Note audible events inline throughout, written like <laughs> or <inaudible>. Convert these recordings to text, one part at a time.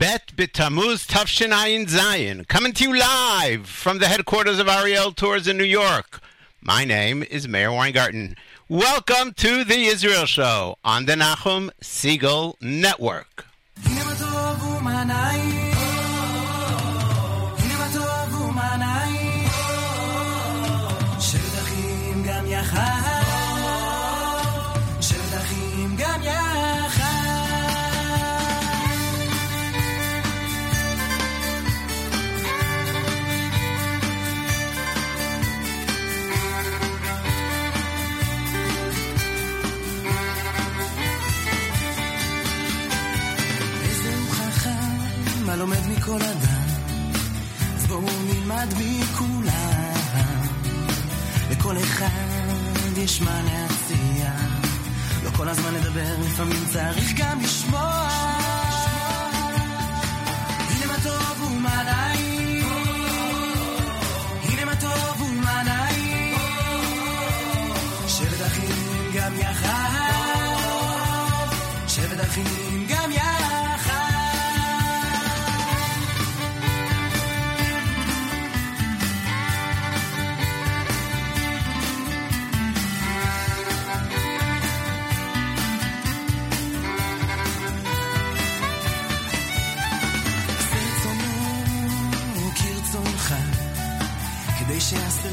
Bet B'Tammuz Tafshinayin Zion, coming to you live from the headquarters of Ariel Tours in New York. My name is Meir Weingarten. Welcome to the Israel Show on the Nachum Segal Network. לומד מכל אדם, אז בואו נלמד מכולם. לכל אחד יש מה להציע, לא כל הזמן לדבר, לפעמים צריך גם לשמוע. הנה מה גם יחד, שבט אחים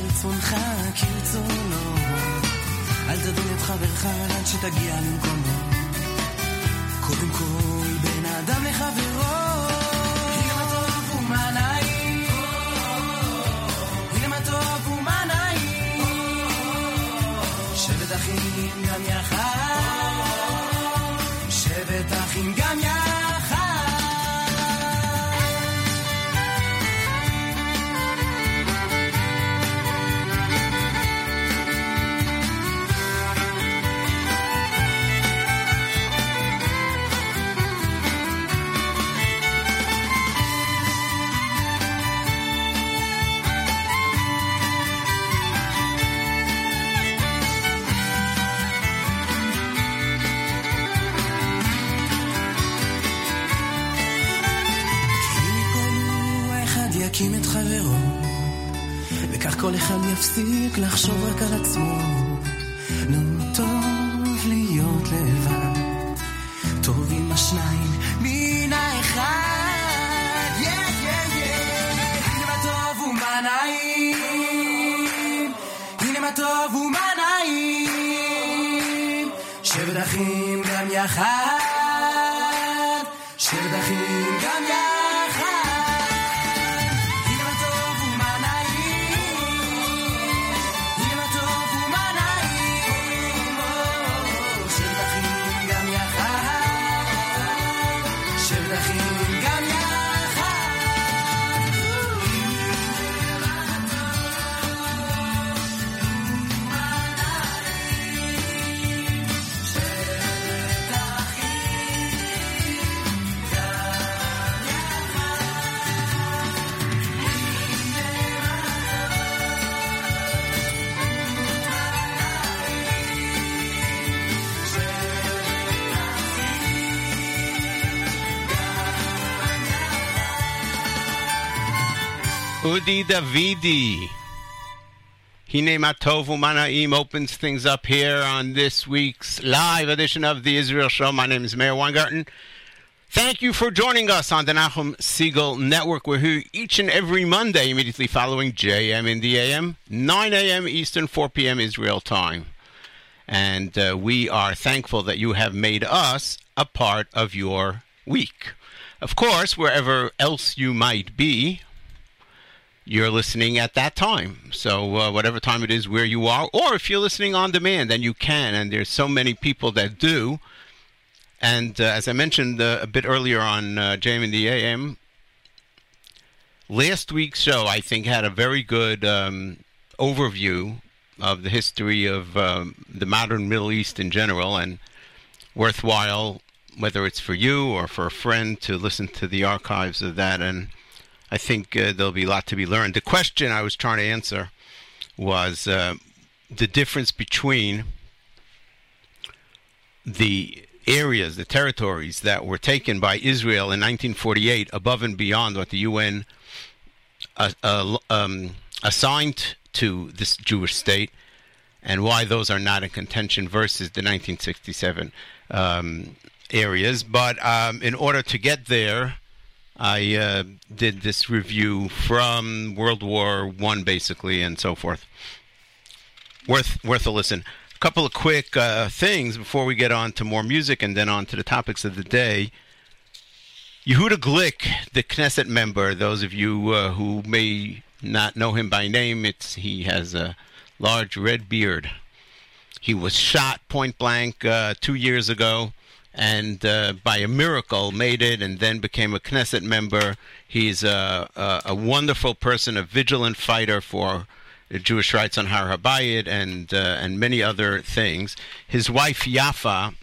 רצונך כרצונו. אל תדון את חברך עד שתגיע למקומו. קודם כל בין האדם לחברו. הנה מה טוב ומה נעים. הנה מה טוב ומה נעים. שבט אחים גם יחד. יפסיק לחשוב רק על עצמו. Udi Davidi. Hine Matov Manaim opens things up here on this week's live edition of the Israel Show. My name is Meir Weingarten. Thank you for joining us on the Nachum Segal Network. We're here each and every Monday, immediately following JM in the AM, 9 a.m. Eastern, 4 p.m. Israel time. And uh, we are thankful that you have made us a part of your week. Of course, wherever else you might be, you're listening at that time. So uh, whatever time it is where you are, or if you're listening on demand, then you can. And there's so many people that do. And uh, as I mentioned uh, a bit earlier on uh, JM in the AM, last week's show I think had a very good um, overview of the history of um, the modern Middle East in general, and worthwhile whether it's for you or for a friend to listen to the archives of that and I think uh, there'll be a lot to be learned. The question I was trying to answer was uh, the difference between the areas, the territories that were taken by Israel in 1948, above and beyond what the UN uh, uh, um, assigned to this Jewish state, and why those are not in contention versus the 1967 um, areas. But um, in order to get there, I uh, did this review from World War One, basically, and so forth. Worth worth a listen. A couple of quick uh, things before we get on to more music and then on to the topics of the day. Yehuda Glick, the Knesset member, those of you uh, who may not know him by name, it's he has a large red beard. He was shot point blank uh, two years ago and uh, by a miracle made it and then became a Knesset member. He's a, a, a wonderful person, a vigilant fighter for Jewish rights on Har HaBayit and uh, and many other things. His wife Yafa,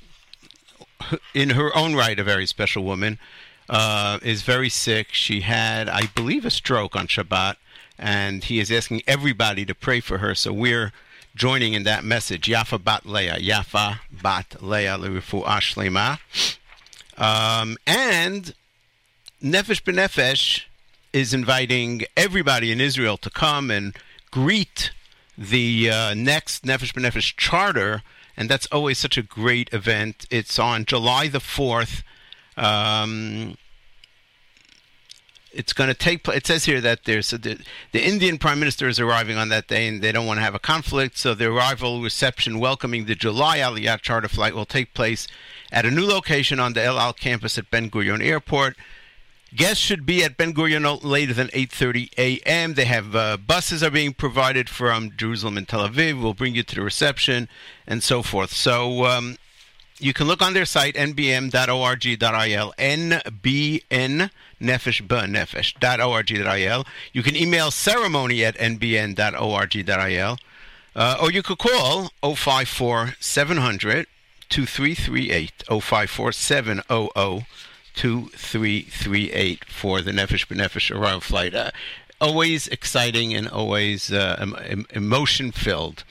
in her own right, a very special woman, uh, is very sick. She had, I believe, a stroke on Shabbat, and he is asking everybody to pray for her. So we're joining in that message. Yafa Bat Leah, Yafa Bat Leah Lerufu Ashlema. Um, and Nefesh B'Nefesh is inviting everybody in Israel to come and greet the uh, next Nefesh B'Nefesh charter, and that's always such a great event. It's on July the 4th. Um, it's going to take place. It says here that there's a, the, the Indian Prime Minister is arriving on that day, and they don't want to have a conflict. So the arrival reception welcoming the July Aliyah charter flight will take place at a new location on the El Al campus at Ben Gurion Airport. Guests should be at Ben Gurion no later than 8:30 a.m. They have uh, buses are being provided from Jerusalem and Tel Aviv. We'll bring you to the reception and so forth. So um, you can look on their site nbn.org.il nbn nefesh nefesh.org.il. You can email ceremony at nbn.org.il. Uh, or you could call 054 700 2338 054 700 2338 for the Nefesh B'Nefesh arrival flight. Uh, always exciting and always uh, em- emotion filled.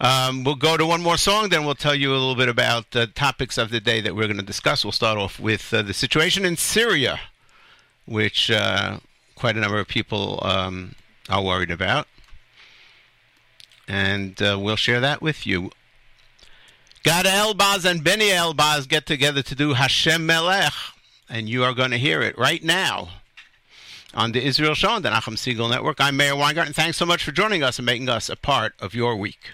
Um, we'll go to one more song, then we'll tell you a little bit about the topics of the day that we're going to discuss. We'll start off with uh, the situation in Syria, which uh, quite a number of people um, are worried about. And uh, we'll share that with you. Gada Elbaz and Benny Elbaz get together to do Hashem Melech, and you are going to hear it right now on the Israel Show on the Nachum Segal Network. I'm Meir Weingarten. Thanks so much for joining us and making us a part of your week.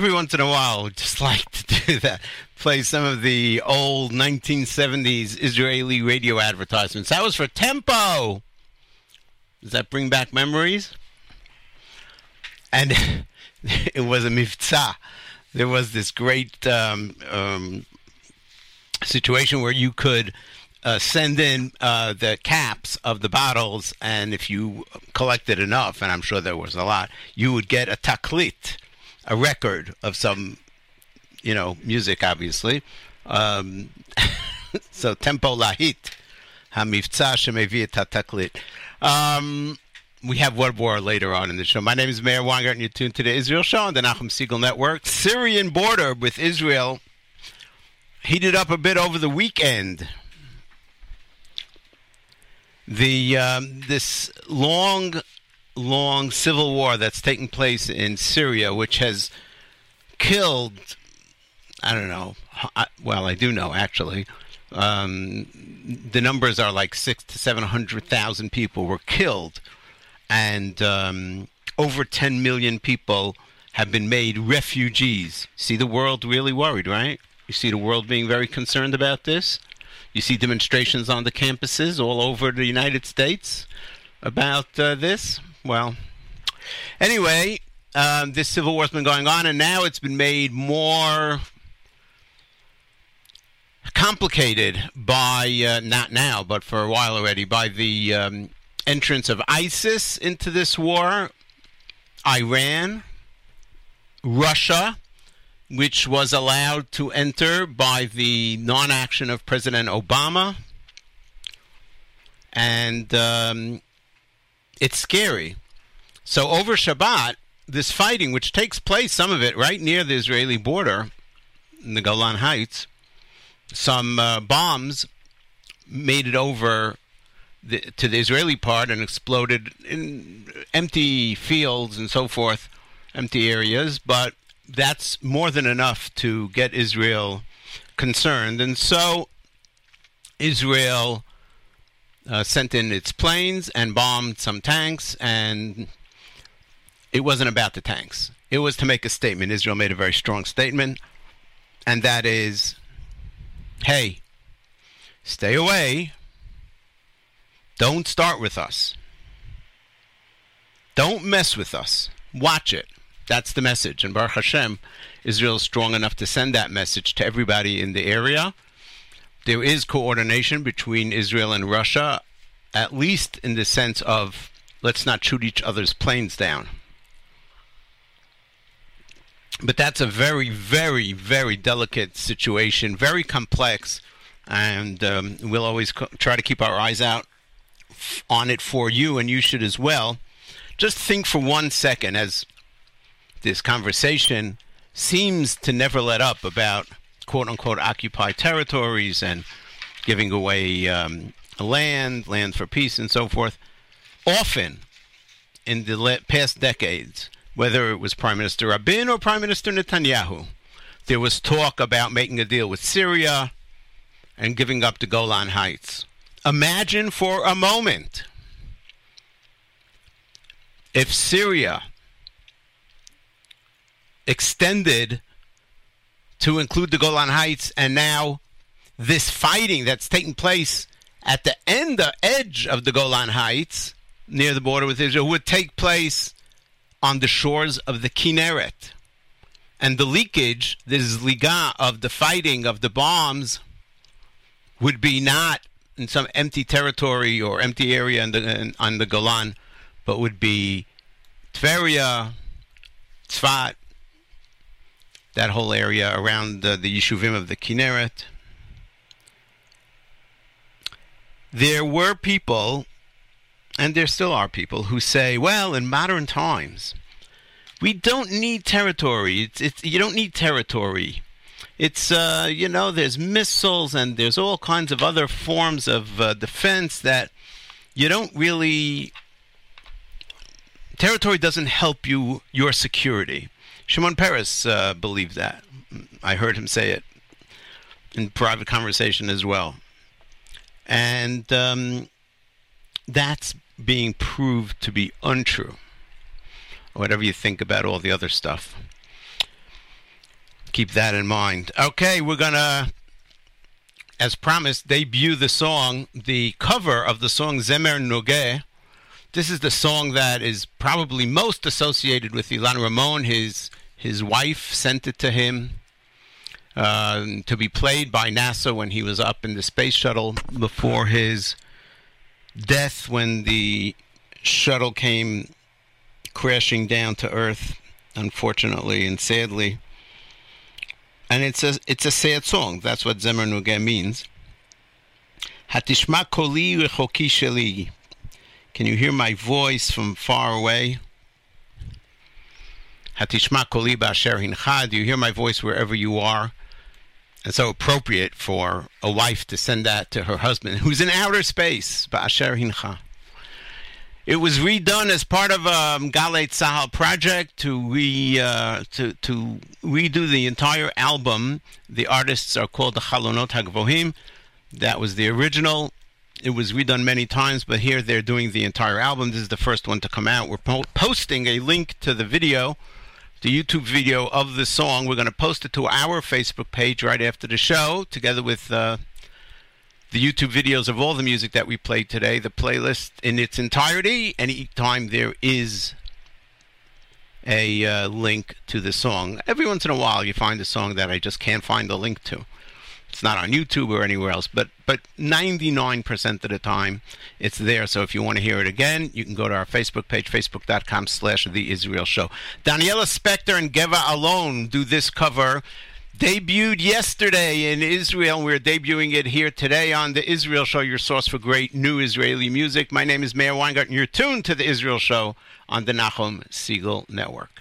Every once in a while, just <laughs> like to do that. Play some of the old 1970s Israeli radio advertisements. That was for Tempo. Does that bring back memories? And <laughs> it was a mifza. There was this great um, um, situation where you could uh, send in uh, the caps of the bottles, and if you collected enough, and I'm sure there was a lot, you would get a taklit, a record of some, you know, music, obviously. Um, <laughs> so tempo lahit, shemevi et. Um, we have World War later on in the show. My name is Meir Weingart, and you're tuned to the Israel Show on the Nachum Segal Network. Syrian border with Israel heated up a bit over the weekend. The um, this long, long civil war that's taking place in Syria, which has killed, I don't know, well, I do know actually. Um, the numbers are like six to seven hundred thousand people were killed, and um, over ten million people have been made refugees. See the world really worried, right? You see the world being very concerned about this. You see demonstrations on the campuses all over the United States about uh, this. Well, anyway, um, this civil war's been going on, and now it's been made more complicated by uh, not now, but for a while already, by the um, entrance of ISIS into this war, Iran, Russia, which was allowed to enter by the non action of President Obama. And um, it's scary. So, over Shabbat, this fighting, which takes place, some of it right near the Israeli border in the Golan Heights, some uh, bombs made it over the, to the Israeli part and exploded in empty fields and so forth, empty areas. But that's more than enough to get Israel concerned. And so Israel uh, sent in its planes and bombed some tanks, and it wasn't about the tanks. It was to make a statement. Israel made a very strong statement, and that is hey, stay away. Don't start with us. Don't mess with us. Watch it. That's the message. And Baruch Hashem, Israel is strong enough to send that message to everybody in the area. There is coordination between Israel and Russia, at least in the sense of let's not shoot each other's planes down. But that's a very, very, very delicate situation, very complex, and um, we'll always co- try to keep our eyes out on it for you, and you should as well. Just think for one second as this conversation seems to never let up about quote unquote occupied territories and giving away um, land, land for peace, and so forth. Often in the past decades, whether it was Prime Minister Rabin or Prime Minister Netanyahu, there was talk about making a deal with Syria and giving up the Golan Heights. Imagine for a moment if Syria extended to include the Golan Heights, and now this fighting that's taking place at the end, the edge of the Golan Heights, near the border with Israel, would take place on the shores of the Kinneret. And the leakage, this liga of the fighting of the bombs, would be not in some empty territory or empty area in the, on the Golan, but would be Tveria, Tzfat, that whole area around the, the Yeshuvim of the Kinneret. There were people, and there still are people, who say, well, in modern times, we don't need territory. It's, it's, you don't need territory. It's, uh, you know, there's missiles and there's all kinds of other forms of uh, defense that you don't really territory doesn't help you your security. Shimon Peres uh, believed that. I heard him say it in private conversation as well, and um, that's being proved to be untrue. Whatever you think about all the other stuff, keep that in mind. Okay, we're gonna as promised, debut the song, the cover of the song Zemer Nugeh. This is the song that is probably most associated with Ilan Ramon. His his wife sent it to him uh, to be played by NASA when he was up in the space shuttle before his death when the shuttle came crashing down to Earth, unfortunately and sadly and it's a it's a sad song. That's what Zemer Nugeh means. Hatishma koli. Can you hear my voice from far away? Hatishma koli ba'asher hincha. You hear my voice wherever you are? And so appropriate for a wife to send that to her husband, who's in outer space. Ba'asher hincha. It was redone as part of a um, Galei project to re uh, to to redo the entire album. The artists are called the Chalonot Hagvohim. That was the original. It was redone many times, but here they're doing the entire album. This is the first one to come out. We're po- posting a link to the video, the YouTube video of the song. We're going to post it to our Facebook page right after the show, together with. Uh, the YouTube videos of all the music that we played today, the playlist in its entirety. Anytime there is a uh, link to the song, every once in a while you find a song that I just can't find the link to. It's not on YouTube or anywhere else, but but 99% of the time it's there. So if you want to hear it again, you can go to our Facebook page, facebook.com slash The Israel Show. Daniela Spector and Geva Alon do this cover debuted yesterday in Israel. We're debuting it here today on the Israel Show, your source for great new Israeli music. My name is Meir Weingarten. You're tuned to the Israel Show on the Nachum Segal Network.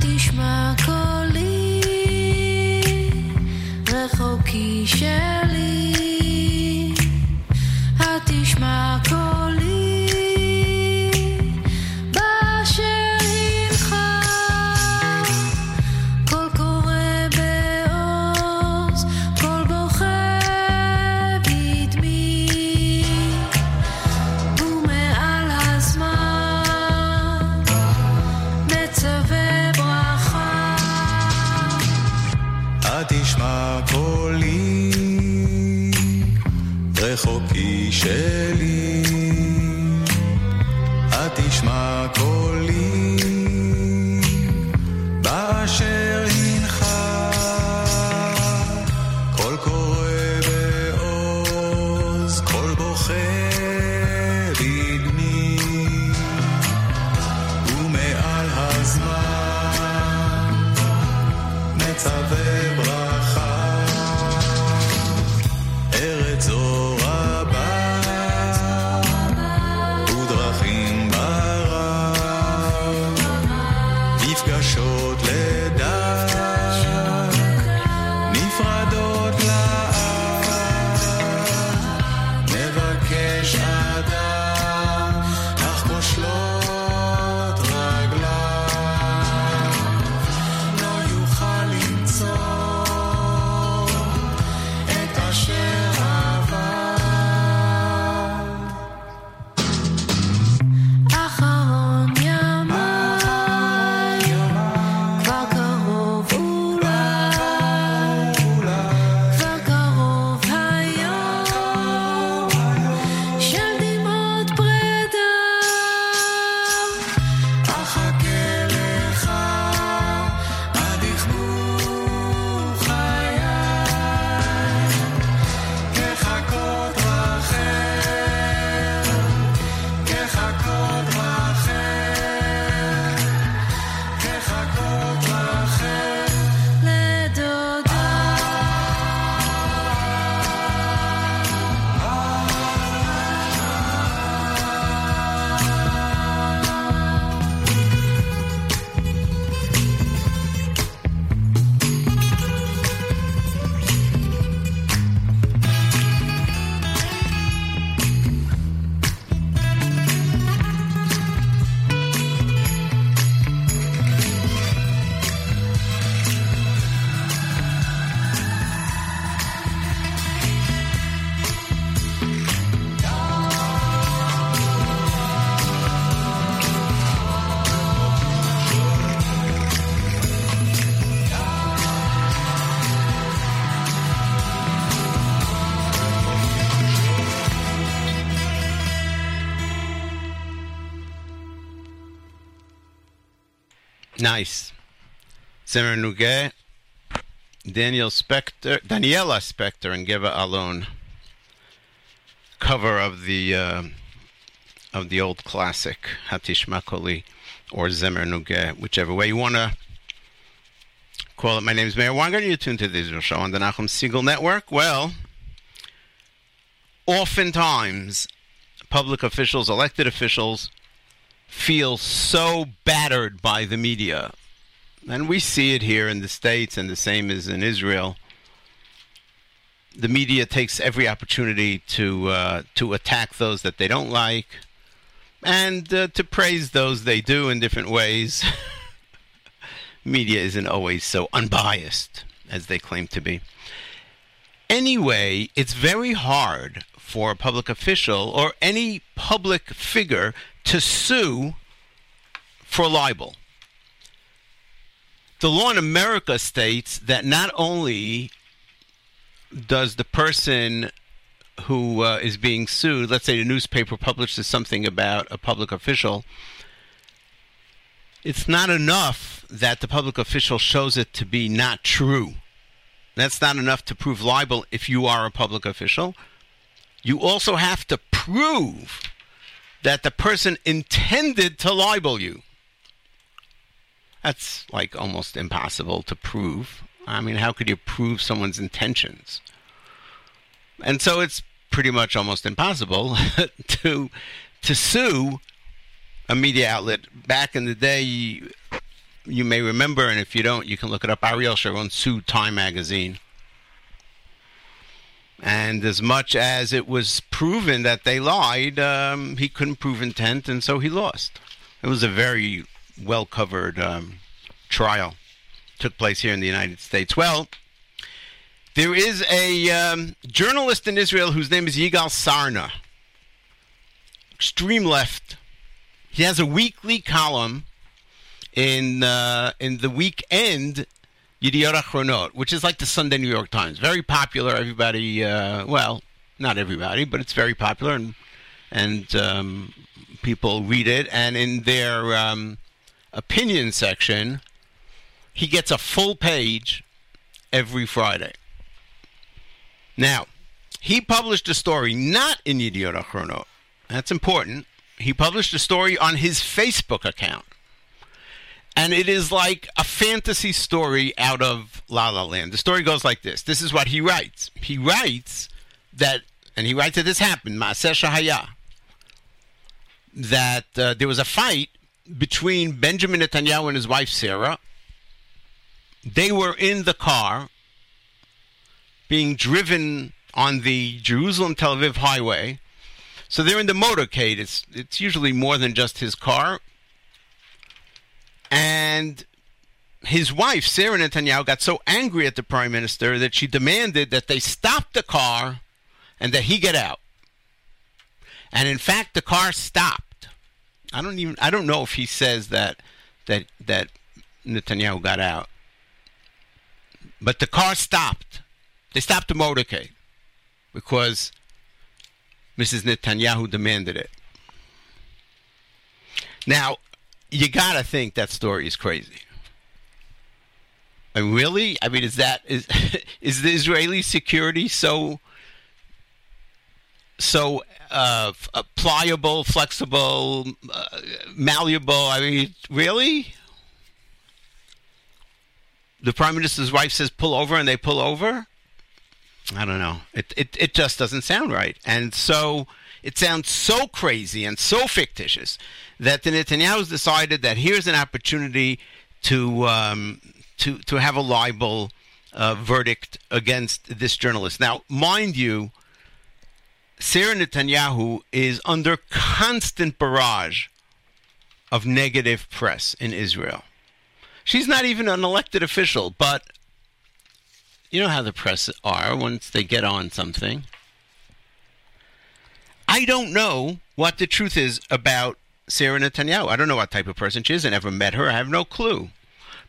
תשמע קולי, רחוקי שלי, התשמע קולי, Nice. Zemer Nuge, Daniel Spector, Daniela Spector, and Geva Alon. Cover of the uh, of the old classic Hatishma Koli or Zemer Nuge, whichever way you want to call it. My name is Meir Wanger. You're tuned to the Israel Show on the Nachum Segal Network. Well, oftentimes public officials, elected officials, feel so battered by the media. And we see it here in the States, and the same as in Israel. The media takes every opportunity to uh, to attack those that they don't like, and uh, to praise those they do in different ways. <laughs> media isn't always so unbiased as they claim to be. Anyway, it's very hard for a public official or any public figure to sue for libel. The law in America states that not only does the person who uh, is being sued, let's say the newspaper publishes something about a public official, it's not enough that the public official shows it to be not true. That's not enough to prove libel if you are a public official. You also have to prove that the person intended to libel you. That's like almost impossible to prove. I mean, how could you prove someone's intentions? And so it's pretty much almost impossible <laughs> to to sue a media outlet. Back in the day, you, you may remember, and if you don't, you can look it up. Ariel Sharon sued Time magazine. And as much as it was proven that they lied, um, he couldn't prove intent, and so he lost. It was a very well covered um, trial. Took place here in the United States. Well, there is a um, journalist in Israel whose name is Yigal Sarna, extreme left. He has a weekly column in uh, in the weekend Yediot Achronot, which is like the Sunday New York Times. Very popular. Everybody, uh, well, not everybody, but it's very popular, and and um, people read it. And in their um, opinion section, he gets a full page every Friday. Now, he published a story not in Yediot Achronot. That's important. He published a story on his Facebook account and it is like a fantasy story out of La La Land. The story goes like this. This is what he writes. He writes that, and he writes that this happened, Maaseh Shahaya, that uh, there was a fight between Benjamin Netanyahu and his wife Sarah. They were in the car being driven on the Jerusalem Tel Aviv highway. So they're in the motorcade. It's it's usually more than just his car. And his wife, Sarah Netanyahu, got so angry at the prime minister that she demanded that they stop the car and that he get out. And in fact, the car stopped. I don't even I don't know if he says that that that Netanyahu got out. But the car stopped. They stopped the motorcade because Mrs. Netanyahu demanded it. Now, you gotta think that story is crazy. I mean, really? I mean, is that is <laughs> is the Israeli security so so uh, uh, pliable, flexible, uh, malleable? I mean, really? The prime minister's wife says pull over, and they pull over. I don't know. It it it just doesn't sound right, and so it sounds so crazy and so fictitious that the Netanyahu's decided that here's an opportunity to um, to to have a libel uh, verdict against this journalist. Now, mind you, Sarah Netanyahu is under constant barrage of negative press in Israel. She's not even an elected official, but you know how the press are once they get on something. I don't know what the truth is about Sarah Netanyahu. I don't know what type of person she is. I never met her. I have no clue.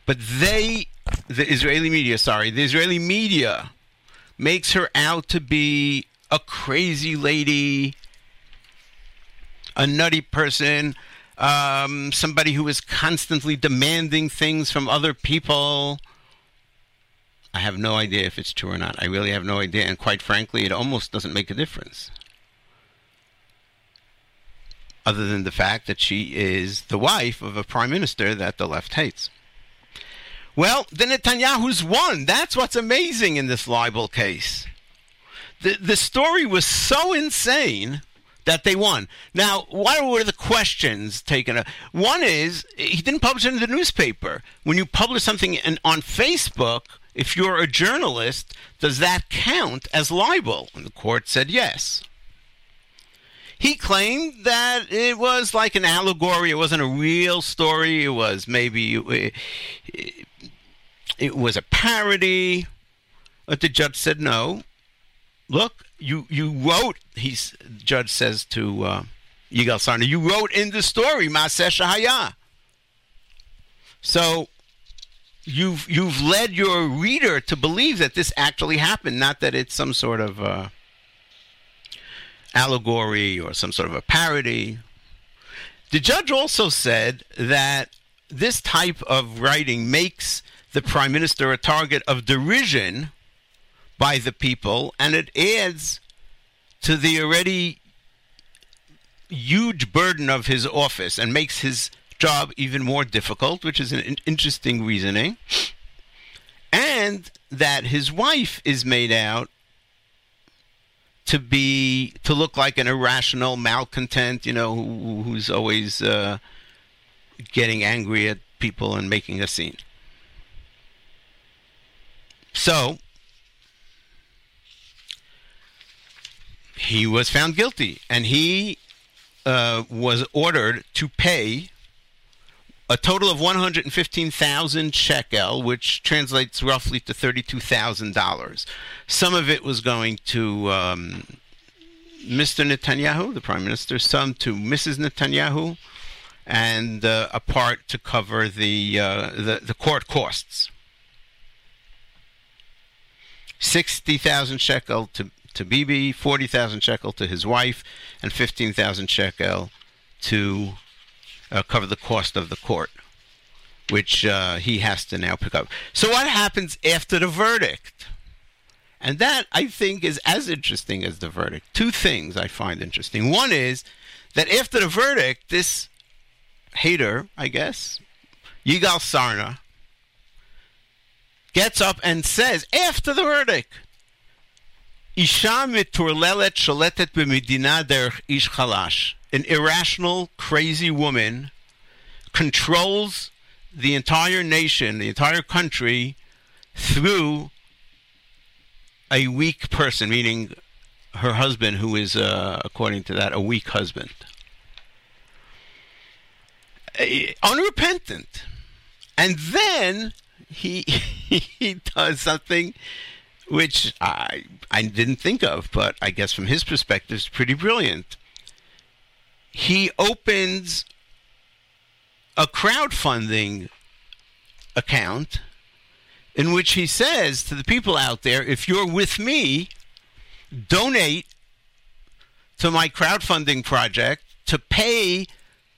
But they, the Israeli media, sorry, the Israeli media makes her out to be a crazy lady, a nutty person, um, somebody who is constantly demanding things from other people. I have no idea if it's true or not. I really have no idea. And quite frankly, it almost doesn't make a difference. Other than the fact that she is the wife of a prime minister that the left hates. Well, the Netanyahu's won. That's what's amazing in this libel case. The, the story was so insane that they won. Now, what were the questions taken? One is he didn't publish it in the newspaper. When you publish something in, on Facebook, if you're a journalist, does that count as libel? And the court said yes. He claimed that it was like an allegory. It wasn't a real story. It was maybe it, it was a parody. But the judge said no. Look, you you wrote. He's judge says to uh, Yigal Sarna, you wrote in the story Maseh Shahaya. So you've you've led your reader to believe that this actually happened, not that it's some sort of uh, allegory or some sort of a parody. The judge also said that this type of writing makes the prime minister a target of derision by the people, and it adds to the already huge burden of his office and makes his job even more difficult, which is an in- interesting reasoning. And that his wife is made out to be to look like an irrational malcontent, you know, who, who's always uh, getting angry at people and making a scene. So he was found guilty, and he uh, was ordered to pay a total of 115,000 shekel, which translates roughly to $32,000. Some of it was going to um, Mr. Netanyahu, the prime minister, some to Mrs. Netanyahu, and uh, a part to cover the, uh, the the court costs. 60,000 shekel to to Bibi, 40,000 shekel to his wife, and 15,000 shekel to uh, cover the cost of the court, which uh, he has to now pick up. So, what happens after the verdict? And that, I think, is as interesting as the verdict. Two things I find interesting. One is that after the verdict, this hater, I guess, Yigal Sarna, gets up and says, after the verdict, Isha miturlelet shaletet b'medina derech ish chalash. An irrational, crazy woman controls the entire nation, the entire country, through a weak person, meaning her husband, who is, uh, according to that, a weak husband. Uh, unrepentant. And then he, <laughs> he does something which I I didn't think of, but I guess from his perspective, is pretty brilliant. He opens a crowdfunding account in which he says to the people out there, if you're with me, donate to my crowdfunding project to pay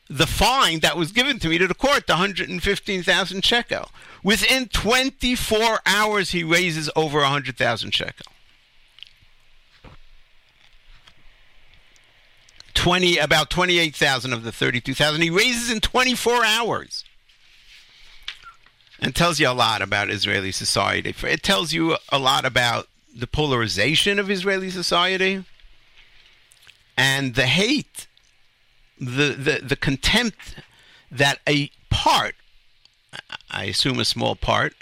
the fine that was given to me to the court, the 115,000 shekel. Within 24 hours, he raises over 100,000 shekel. 20, about 28,000 of the 32,000 he raises in 24 hours. And tells you a lot about Israeli society. It tells you a lot about the polarization of Israeli society and the hate, the, the, the contempt that a part I assume a small part,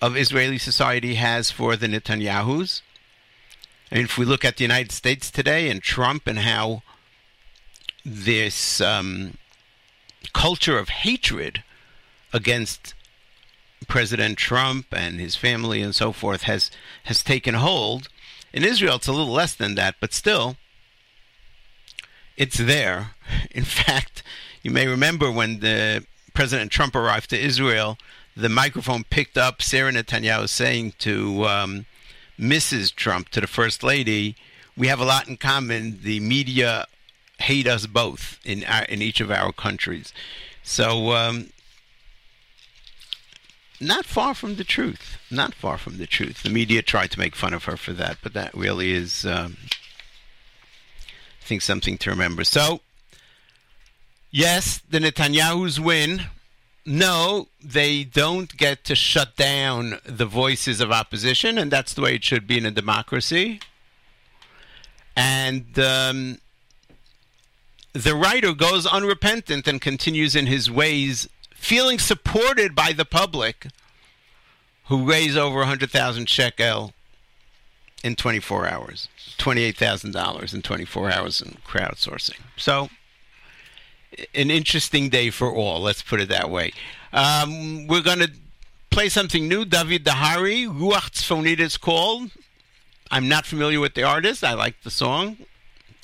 of Israeli society has for the Netanyahus. And if we look at the United States today and Trump and how this um, culture of hatred against President Trump and his family and so forth has has taken hold. In Israel, it's a little less than that, but still, it's there. <laughs> In fact, you may remember when the President Trump arrived to Israel, the microphone picked up Sarah Netanyahu saying to um, Mrs. Trump, to the First Lady, we have a lot in common. The media hate us both in our, in each of our countries. So, um, not far from the truth. Not far from the truth. The media tried to make fun of her for that, but that really is, um, I think, something to remember. So, yes, the Netanyahu's win. No, they don't get to shut down the voices of opposition, and that's the way it should be in a democracy. And um, the writer goes unrepentant and continues in his ways, feeling supported by the public, who raise over 100,000 shekel in 24 hours, $28,000 in 24 hours in crowdsourcing. So, an interesting day for all, let's put it that way. Um, we're going to play something new. David Dahari, Ruach Tzfonit is called. I'm not familiar with the artist. I like the song.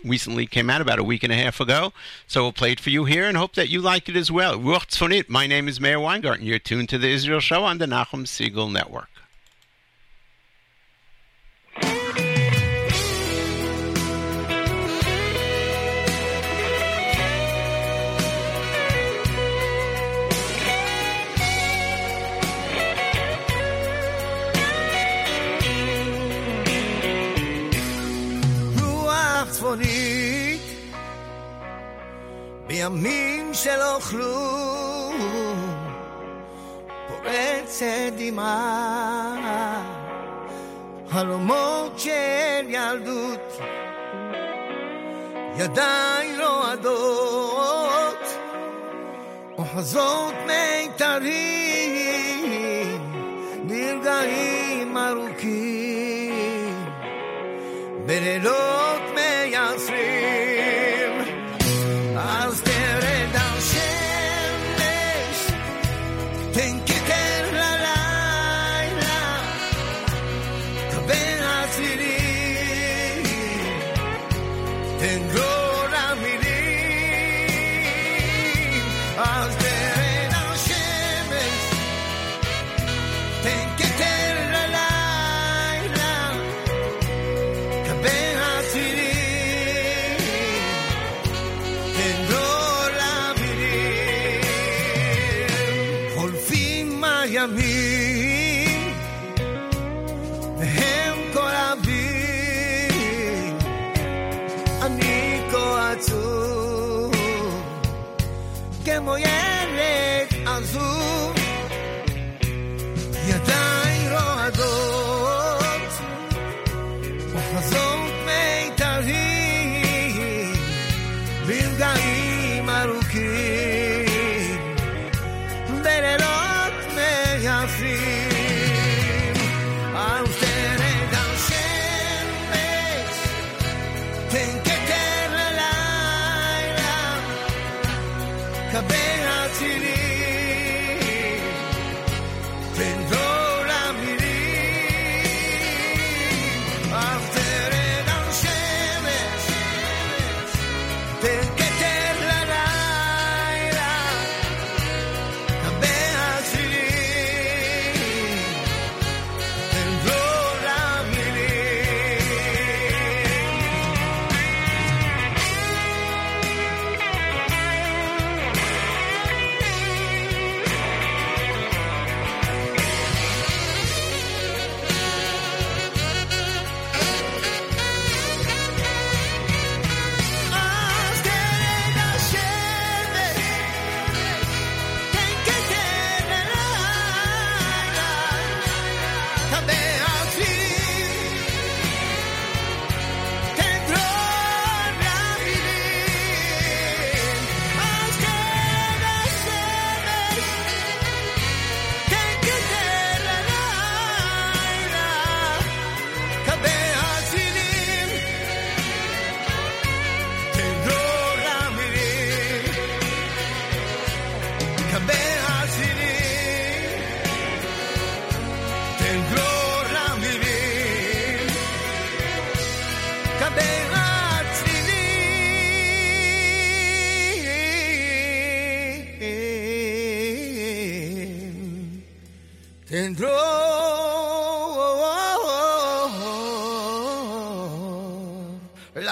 Recently came out about a week and a half ago. So we'll play it for you here and hope that you like it as well. Ruach Tzfonit. My name is Meir Weingarten. You're tuned to the Israel Show on the Nachum Segal Network. בימים של כלום פורצת דמעה חלומות של ילדות ידיי רועדות אוחזות מיתרים ברגעים ארוכים. בלילות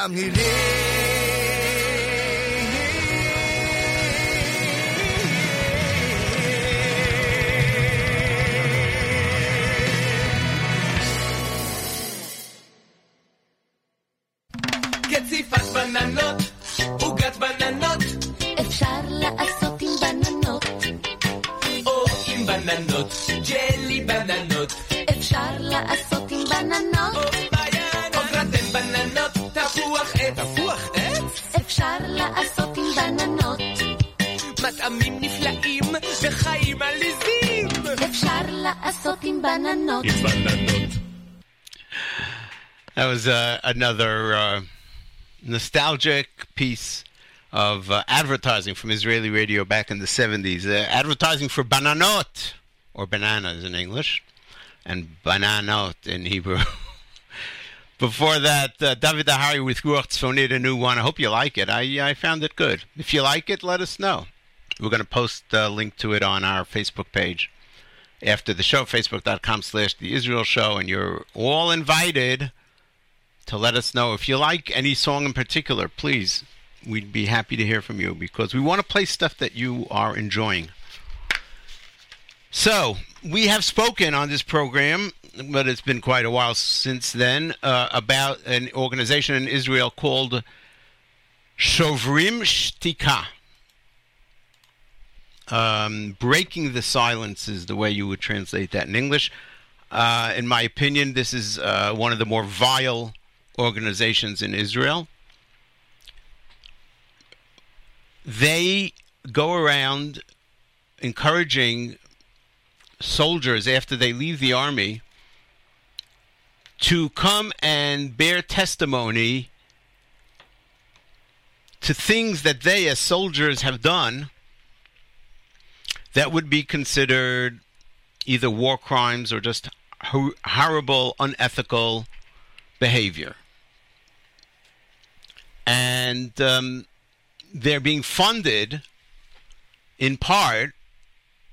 familia. It's That was uh, another uh, nostalgic piece of uh, advertising from Israeli radio back in the 70s. Uh, advertising for Bananot, or bananas in English, and Bananot in Hebrew. <laughs> Before that, uh, David Ahari with Ruach Tzfonit, a new one. I hope you like it. I, I found it good. If you like it, let us know. We're going to post a link to it on our Facebook page after the show, facebook.com slash the Israel show, and you're all invited to let us know if you like any song in particular, please. We'd be happy to hear from you because we want to play stuff that you are enjoying. So, we have spoken on this program, but it's been quite a while since then, uh, about an organization in Israel called Shovrim Shtika. Um, breaking the silence is the way you would translate that in English. Uh, in my opinion, this is uh, one of the more vile organizations in Israel. They go around encouraging soldiers after they leave the army to come and bear testimony to things that they, as soldiers, have done that would be considered either war crimes or just hor- horrible, unethical behavior. And um, they're being funded in part,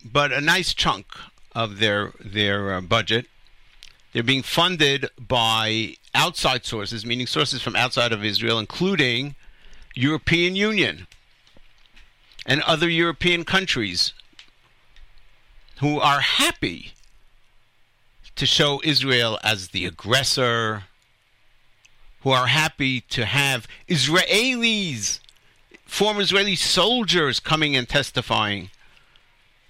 but a nice chunk of their their uh, budget. They're being funded by outside sources, meaning sources from outside of Israel, including European Union and other European countries who are happy to show Israel as the aggressor, who are happy to have Israelis, former Israeli soldiers coming and testifying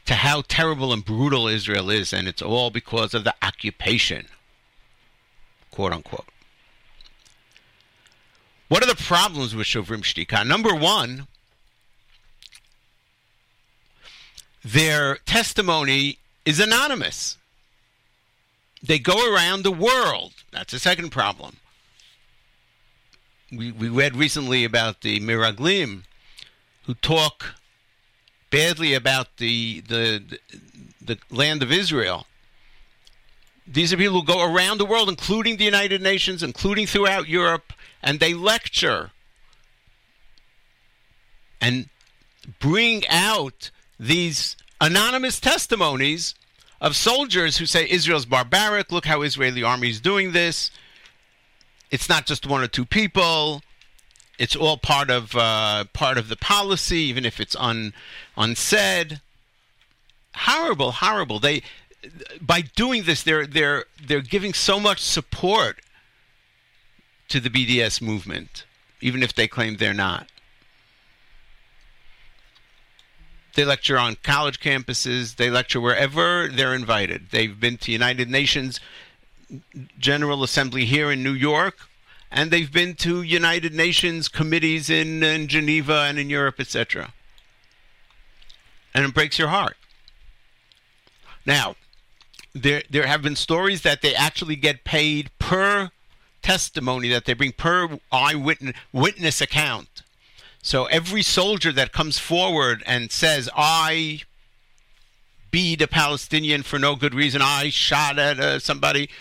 to how terrible and brutal Israel is, and it's all because of the occupation, quote unquote. What are the problems with Shovrim Shtika? Number one, their testimony is anonymous. They go around the world. That's a second problem. We, we read recently about the Miraglim who talk badly about the, the, the, the land of Israel. These are people who go around the world, including the United Nations, including throughout Europe, and they lecture and bring out these anonymous testimonies of soldiers who say Israel's barbaric. Look how Israeli army is doing this. It's not just one or two people. It's all part of uh, part of the policy, even if it's un, unsaid. Horrible, horrible. They by doing this, they're they're they're giving so much support to the BDS movement, even if they claim they're not. They lecture on college campuses. They lecture wherever they're invited. They've been to United Nations General Assembly here in New York, and they've been to United Nations committees in, in Geneva and in Europe, etc. And it breaks your heart. Now, there there have been stories that they actually get paid per testimony that they bring per eyewitness witness account. So every soldier that comes forward and says, "I beat a Palestinian for no good reason. I shot at uh, somebody,"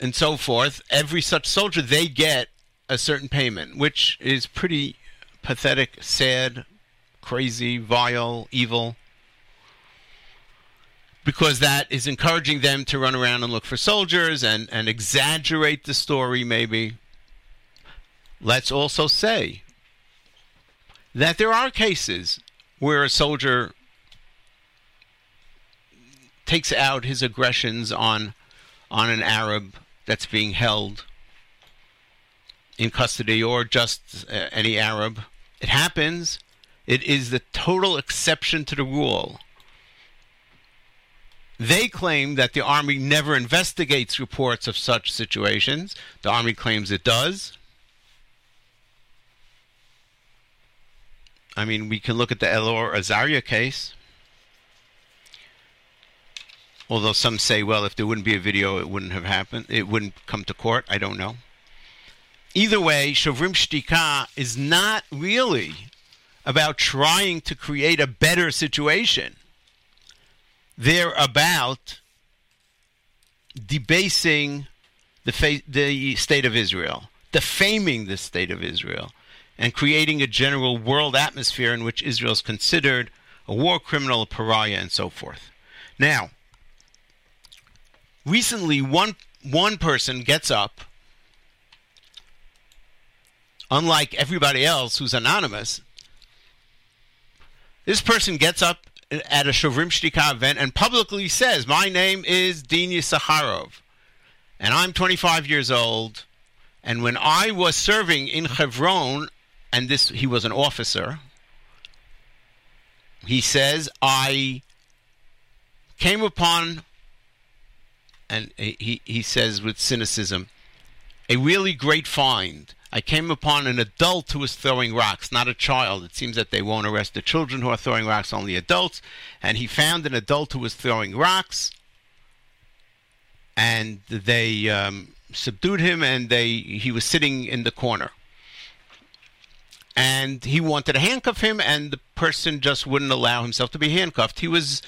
and so forth. Every such soldier, they get a certain payment, which is pretty pathetic, sad, crazy, vile, evil. Because that is encouraging them to run around and look for soldiers and, and exaggerate the story, maybe. Let's also say that there are cases where a soldier takes out his aggressions on on an Arab that's being held in custody or just uh, any Arab. It happens. It is the total exception to the rule. They claim that the Army never investigates reports of such situations. The Army claims it does. I mean, we can look at the Elor Azaria case. Although some say, well, if there wouldn't be a video, it wouldn't have happened. It wouldn't come to court. I don't know. Either way, Shovrim Shtika is not really about trying to create a better situation. They're about debasing the, fa- the state of Israel, defaming the state of Israel, and creating a general world atmosphere in which Israel is considered a war criminal, a pariah, and so forth. Now, recently, one one person gets up, unlike everybody else who's anonymous. This person gets up at a Shovrim Shtika event and publicly says, "My name is Dean Yisacharov, and I'm 25 years old. And when I was serving in Hebron, and this he was an officer, he says I came upon, and he he says with cynicism, a really great find." I came upon an adult who was throwing rocks, not a child. It seems that they won't arrest the children who are throwing rocks, only adults. And he found an adult who was throwing rocks, and they um, subdued him, and they he was sitting in the corner. And he wanted to handcuff him, and the person just wouldn't allow himself to be handcuffed. He was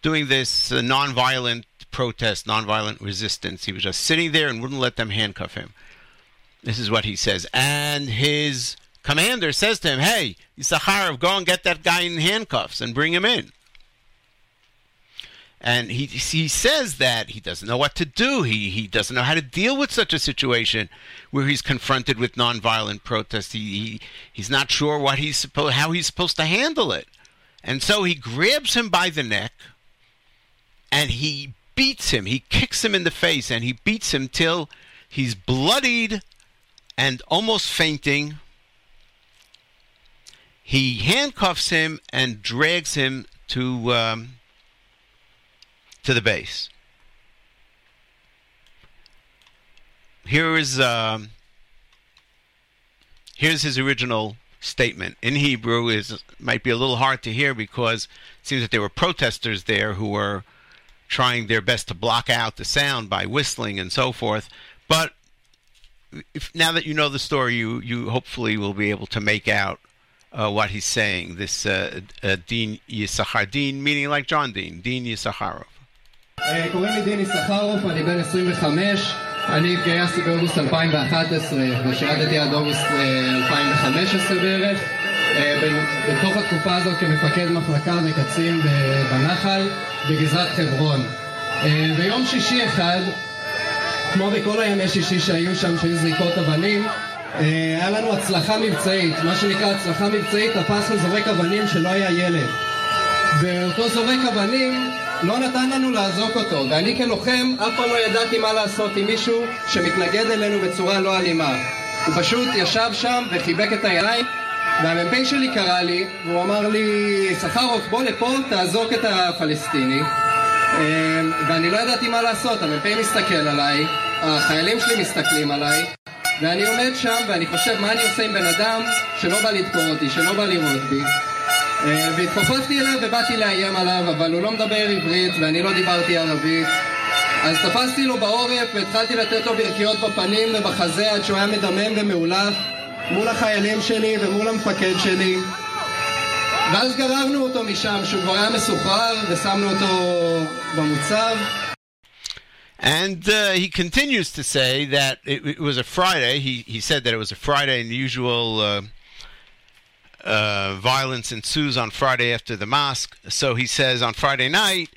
doing this uh, nonviolent protest, nonviolent resistance. He was just sitting there and wouldn't let them handcuff him. This is what he says. And his commander says to him, Hey, Yisacharov, go and get that guy in handcuffs and bring him in. And he he says that he doesn't know what to do. He he doesn't know how to deal with such a situation where he's confronted with nonviolent protest. He, he he's not sure what he's supposed how he's supposed to handle it. And so he grabs him by the neck and he beats him. He kicks him in the face and he beats him till he's bloodied and almost fainting. He handcuffs him and drags him to um, to the base. Here is um, here's his original statement in Hebrew. is might be a little hard to hear because it seems that there were protesters there who were trying their best to block out the sound by whistling and so forth. But if now that you know the story, you you hopefully will be able to make out uh, what he's saying. This uh, uh, Dean Yisachar, Dean meaning like John Dean, Dean Yisacharov. אה, קוראים לי דין יששכרוף, אני בן 25, אני התגייסתי באוגוסט 2011 ושירתתי עד אוגוסט אה, 2015 בערך. אה, בתוך התקופה הזאת כמפקד מחלקה וקצין ב- בנחל בגזרת חברון. אה, ביום שישי אחד, כמו בכל הימי שישי שהיו שם, שהיו זריקות אבנים, אה, היה לנו הצלחה מבצעית, מה שנקרא הצלחה מבצעית, תפסנו זורק אבנים שלא היה ילד. ואותו זורק אבנים לא נתן לנו לאזוק אותו, ואני כלוחם אף פעם לא ידעתי מה לעשות עם מישהו שמתנגד אלינו בצורה לא אלימה. הוא פשוט ישב שם וחיבק את הידיים, והמ"פ שלי קרא לי, והוא אמר לי, סחרוף בוא לפה, תאזוק את הפלסטיני. אה, ואני לא ידעתי מה לעשות, המ"פ מסתכל עליי, החיילים שלי מסתכלים עליי, ואני עומד שם ואני חושב מה אני עושה עם בן אדם שלא בא לדקור אותי, שלא בא לירות בי. אה, והתכופפתי אליו ובאתי לאיים עליו, אבל הוא לא מדבר עברית ואני לא דיברתי ערבית. אז תפסתי לו בעורף והתחלתי לתת לו ברכיות בפנים ובחזה עד שהוא היה מדמם ומאולף מול החיילים שלי ומול המפקד שלי. ואז גררנו אותו משם, שהוא כבר היה מסוחרר, ושמנו אותו במוצב. And uh, he continues to say that it, it was a Friday. He he said that it was a Friday, and the usual uh, uh, violence ensues on Friday after the mosque. So he says on Friday night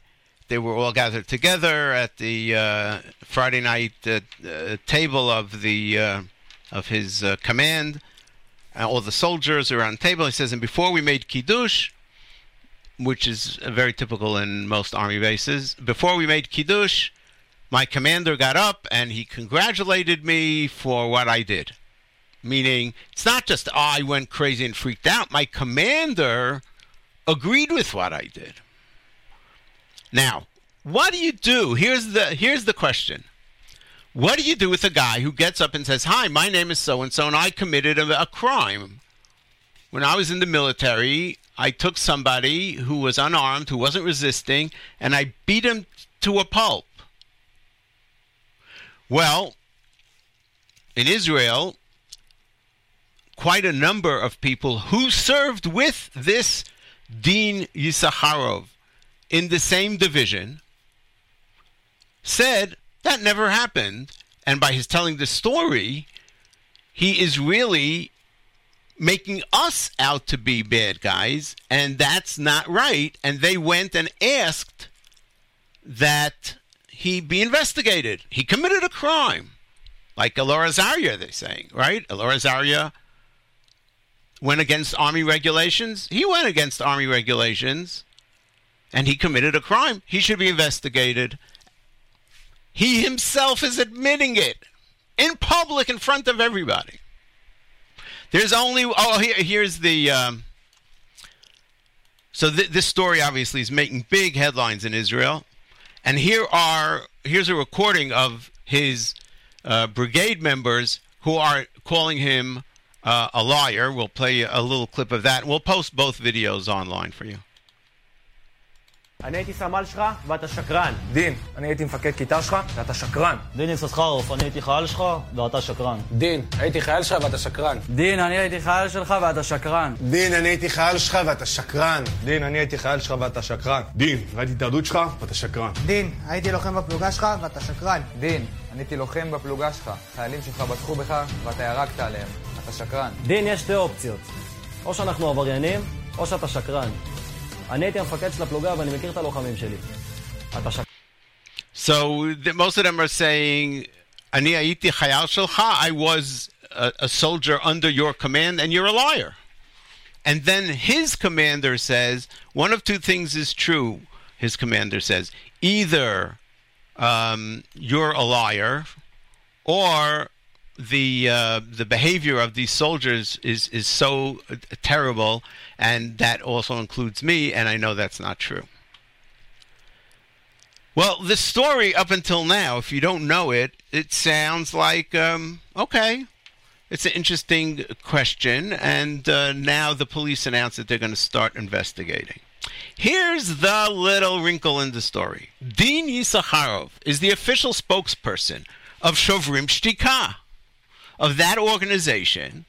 they were all gathered together at the uh, Friday night uh, uh, table of the uh, of his command. All the soldiers around the table. He says, and before we made kiddush, which is very typical in most army bases, before we made kiddush my commander got up and he congratulated me for what I did. Meaning, it's not just oh, I went crazy and freaked out. My commander agreed with what I did. Now, what do you do? Here's the here's the question. What do you do with a guy who gets up and says, "Hi, my name is so and so, and I committed a, a crime"? When I was in the military, I took somebody who was unarmed, who wasn't resisting, and I beat him to a pulp. Well, in Israel, quite a number of people who served with this Dean Yisacharov in the same division said that never happened. And by his telling the story, he is really making us out to be bad guys, and that's not right. And they went and asked that he be investigated. He committed a crime, like Elor Azaria, they're saying, right? Elor Azaria went against army regulations. He went against army regulations, and he committed a crime. He should be investigated. He himself is admitting it in public in front of everybody. There's only oh here here's the um, so th- this story obviously is making big headlines in Israel, and here are here's a recording of his uh, brigade members who are calling him uh, a liar. We'll play a little clip of that. We'll post both videos online for you. אני הייתי סמל שלך ואתה שקרן. דין, אני הייתי מפקד כיתה שלך ואתה שקרן. דין יששכרוף, אני הייתי חייל שלך ואתה שקרן. דין, הייתי חייל שלך ואתה שקרן. דין, אני הייתי חייל שלך ואתה שקרן. דין, אני הייתי חייל שלך ואתה שקרן. דין, אני הייתי חייל שלך ואתה שקרן. דין, ראיתי את העדות שלך ואתה שקרן. דין, הייתי לוחם בפלוגה שלך ואתה שקרן. דין, אני הייתי לוחם בפלוגה שלך. חיילים שלך בטחו בך ואתה ירקת עליהם. אתה שקרן. דין, יש שתי אופציות. או שאנחנו עבריינים, או שאתה שקרן. אני הייתי המפקד של הפלוגה ואני מכיר את הלוחמים שלי. אתה שקרן. So the, most of them are saying, "Ani הייתי חייל שלך." I was a, a soldier under your command, and you're a liar. And then his commander says, one of two things is true. His commander says, either um, you're a liar, or the uh, the behavior of these soldiers is is so terrible, and that also includes me, and I know that's not true. Well, the story up until now, if you don't know it, it sounds like um, okay. It's an interesting question, and uh, now the police announced that they're going to start investigating. Here's the little wrinkle in the story. Dean Yisacharov is the official spokesperson of Shovrim Shtika, of that organization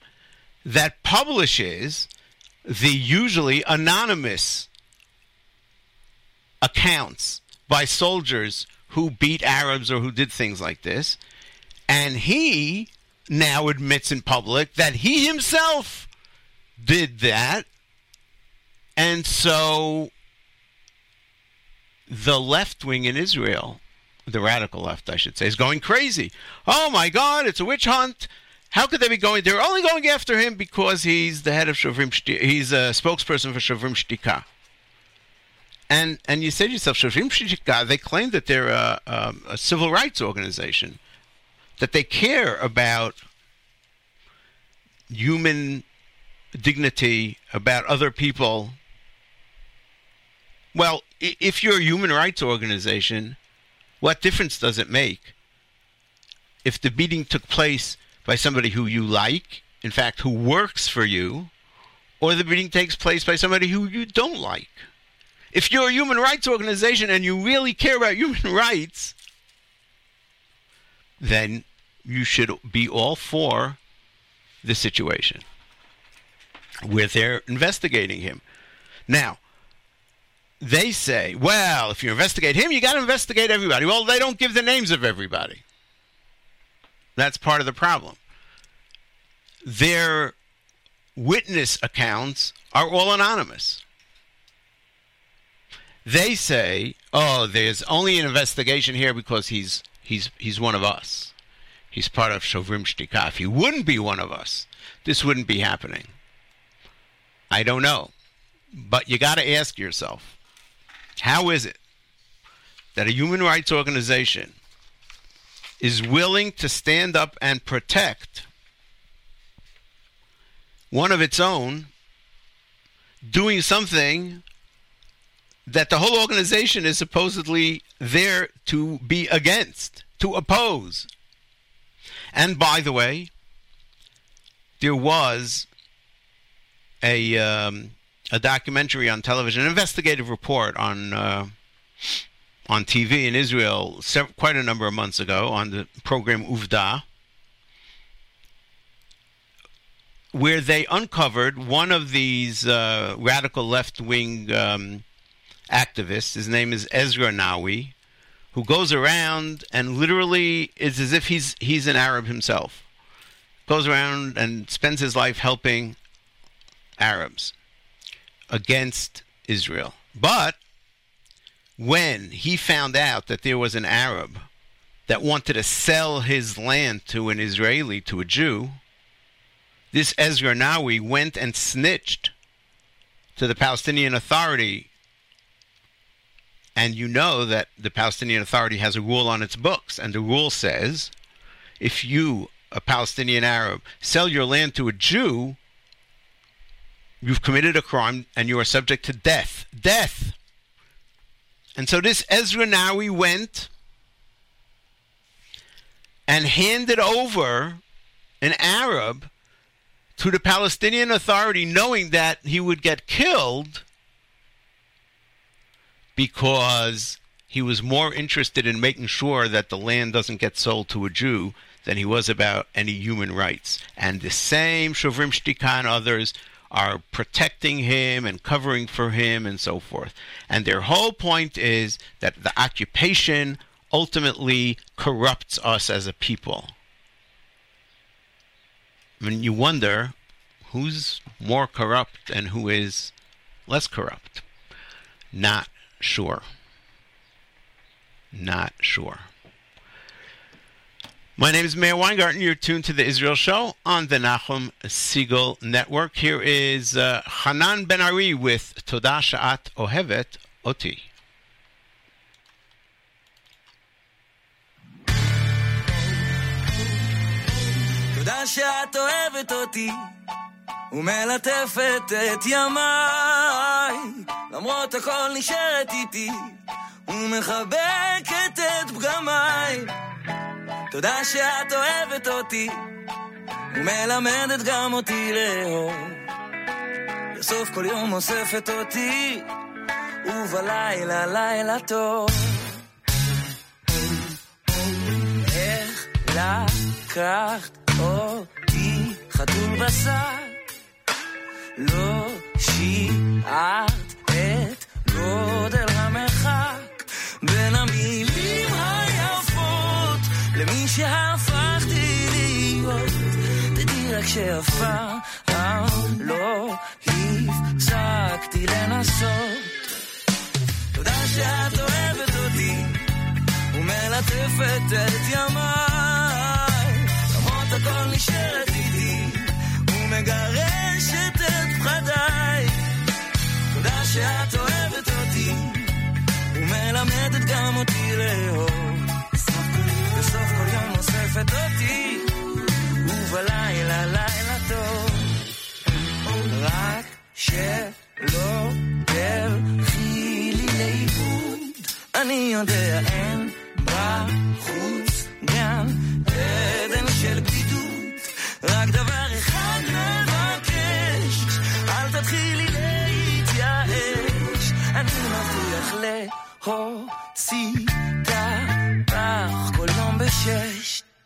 that publishes the usually anonymous accounts by soldiers who beat Arabs or who did things like this. And he now admits in public that he himself did that. And so the left wing in Israel, the radical left, I should say, is going crazy. Oh my God, it's a witch hunt. How could they be going? They're only going after him because he's the head of Shovrim Shtika. He's a spokesperson for Shovrim Shtika. And and you say to yourself, Shovrim Shtika, they claim that they're a, um, a civil rights organization, that they care about human dignity, about other people. Well, if you're a human rights organization, what difference does it make if the beating took place by somebody who you like, in fact, who works for you, or the beating takes place by somebody who you don't like? If you're a human rights organization and you really care about <laughs> human rights, then you should be all for the situation where they're investigating him. Now, they say, well, if you investigate him, you got to investigate everybody. Well, they don't give the names of everybody. That's part of the problem. Their witness accounts are all anonymous. They say, "Oh, there's only an investigation here because he's he's he's one of us. He's part of Shovrim Shtika. If he wouldn't be one of us, this wouldn't be happening." I don't know, but you got to ask yourself, how is it that a human rights organization is willing to stand up and protect one of its own doing something that the whole organization is supposedly there to be against, to oppose. And by the way, there was a um, a documentary on television, an investigative report on uh, on TV in Israel quite a number of months ago on the program Uvda, where they uncovered one of these uh, radical left wing um, activists. His name is Ezra Nawi, who goes around and literally is as if he's he's an Arab himself. Goes around and spends his life helping Arabs against Israel. But when he found out that there was an Arab that wanted to sell his land to an Israeli, to a Jew, this Ezra Nawi went and snitched to the Palestinian Authority. And you know that the Palestinian Authority has a rule on its books, and the rule says if you, a Palestinian Arab, sell your land to a Jew, you've committed a crime and you are subject to death. Death! And so this Ezra Nawi went and handed over an Arab to the Palestinian Authority, knowing that he would get killed because he was more interested in making sure that the land doesn't get sold to a Jew than he was about any human rights. And the same Shovrim Shtika and others are protecting him and covering for him and so forth. And their whole point is that the occupation ultimately corrupts us as a people. I mean, you wonder who's more corrupt and who is less corrupt. Not sure. Not sure. My name is Meir Weingarten. You're tuned to the Israel Show on the Nachum Segal Network. Here is uh, Hanan Ben Ari with Toda Sha'at Ohevet Oti. תודה שאת אוהבת אותי ומלטפת את ימיי למרות הכל נשארת איתי ומחבקת את פגמיי תודה שאת אוהבת אותי ומלמדת גם אותי לאהוב. בסוף כל יום אוספת אותי ובלילה לילה טוב. איך לקחת אותי חתול בשק לא שיערת רק שאף פעם לא הפסקתי לנסות. תודה שאת אוהבת אותי ומלטפת את ימיי. למרות הכל נשארת איתי ומגרשת את פחדיי. תודה שאת אוהבת אותי ומלמדת גם אותי לאהוב. בסוף כל יום אוספת אותי ובלילה לילה טוב. רק שלא תלכי לי לאיבוד. אני יודע אין בחוץ גן עדן של בדידות רק דבר אחד מבקש אל תתחילי להתייאש. אני מבטיח להוציא אותך כל יום בשש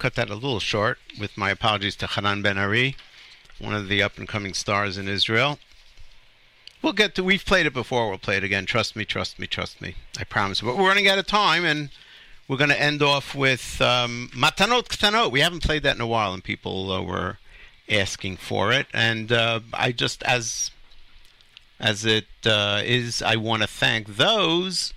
cut that a little short with my apologies to Hanan Ben Ari, one of the up and coming stars in Israel. We'll get to, we've played it before, we'll play it again. Trust me, trust me, trust me. I promise. But we're running out of time, and we're going to end off with um, Matanot Ktanot. We haven't played that in a while, and people uh, were asking for it. And uh, I just, as as it uh, is, I want to thank those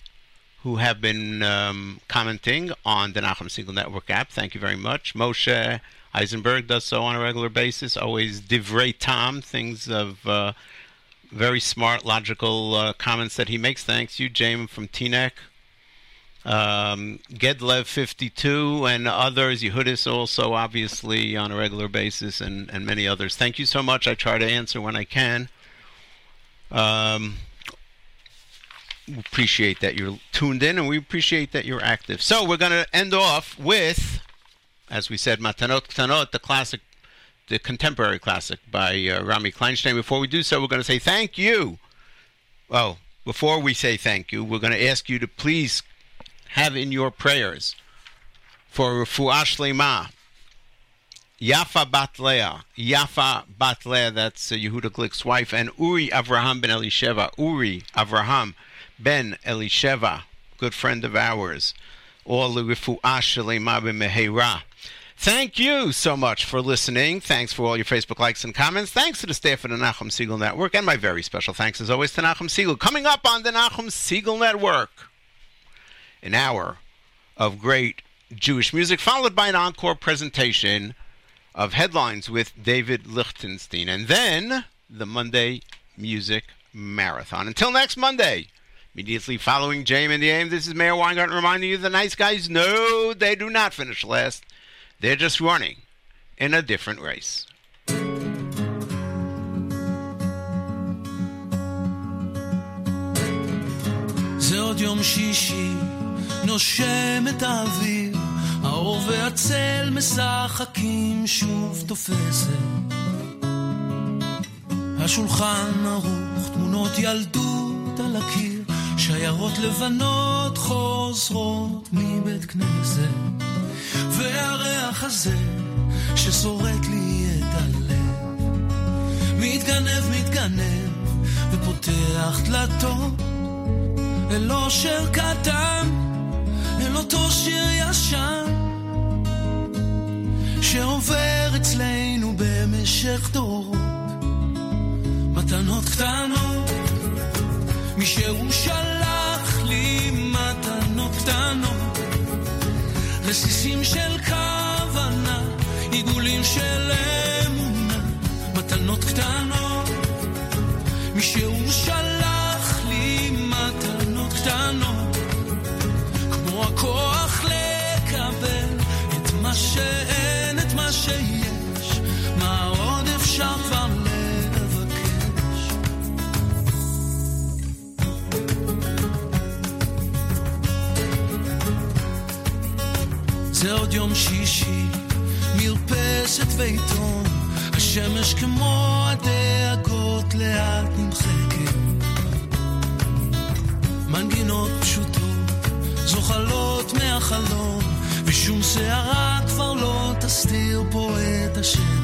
who have been um, commenting on the Nachum Segal Network app. Thank you very much. Moshe Eisenberg does so on a regular basis. Always divrei tam, things of uh, very smart, logical uh, comments that he makes. Thanks you, James from Teaneck. um, Gedlev 52 and others, Yehudis also, obviously, on a regular basis, and, and many others. Thank you so much. I try to answer when I can. Um, appreciate that you're tuned in, and we appreciate that you're active. So we're going to end off with, as we said, Matanot Ktanot, the classic, the contemporary classic by uh, Rami Kleinstein. Before we do so, we're going to say thank you. Oh, before we say thank you, we're going to ask you to please have in your prayers for Refuah Shlema, Yafa Bat Leah, Yafa Bat Leah, that's uh, Yehuda Glick's wife, and Uri Avraham ben Elisheva, Uri Avraham ben Elisheva, good friend of ours, all. Thank you so much for listening. Thanks for all your Facebook likes and comments. Thanks to the staff of the Nachum Segal Network, and my very special thanks, as always, to Nachum Segal. Coming up on the Nachum Segal Network, an hour of great Jewish music, followed by an encore presentation of headlines with David Lichtenstein, and then the Monday Music Marathon. Until next Monday, Immediately following JM in the AM, this is Meir Weingarten reminding you the nice guys no, they do not finish last. They're just running in a different race. האור והצל משחקים שוב תופסת. השולחן ערוך, תמונות ילדות על הקיר, שיירות לבנות חוזרות מבית כנסת. והריח הזה ששורט לי את הלב, מתגנב, מתגנב, ופותח דלתות. אל אושר קטן, אל אותו שיר ישן, שעובר אצלנו במשך דורות. מתנות קטנות, מי שהוא שלח לי מתנות קטנות, רסיסים של כוונה, עיגולים של אמונה, מתנות קטנות, מי שהוא שלח זה עוד יום שישי, מרפסת ועיתון, השמש כמו הדאגות לאט נמחקת. מנגינות פשוטות, זוחלות מהחלום, ושום שערה כבר לא תסתיר פה את השקט.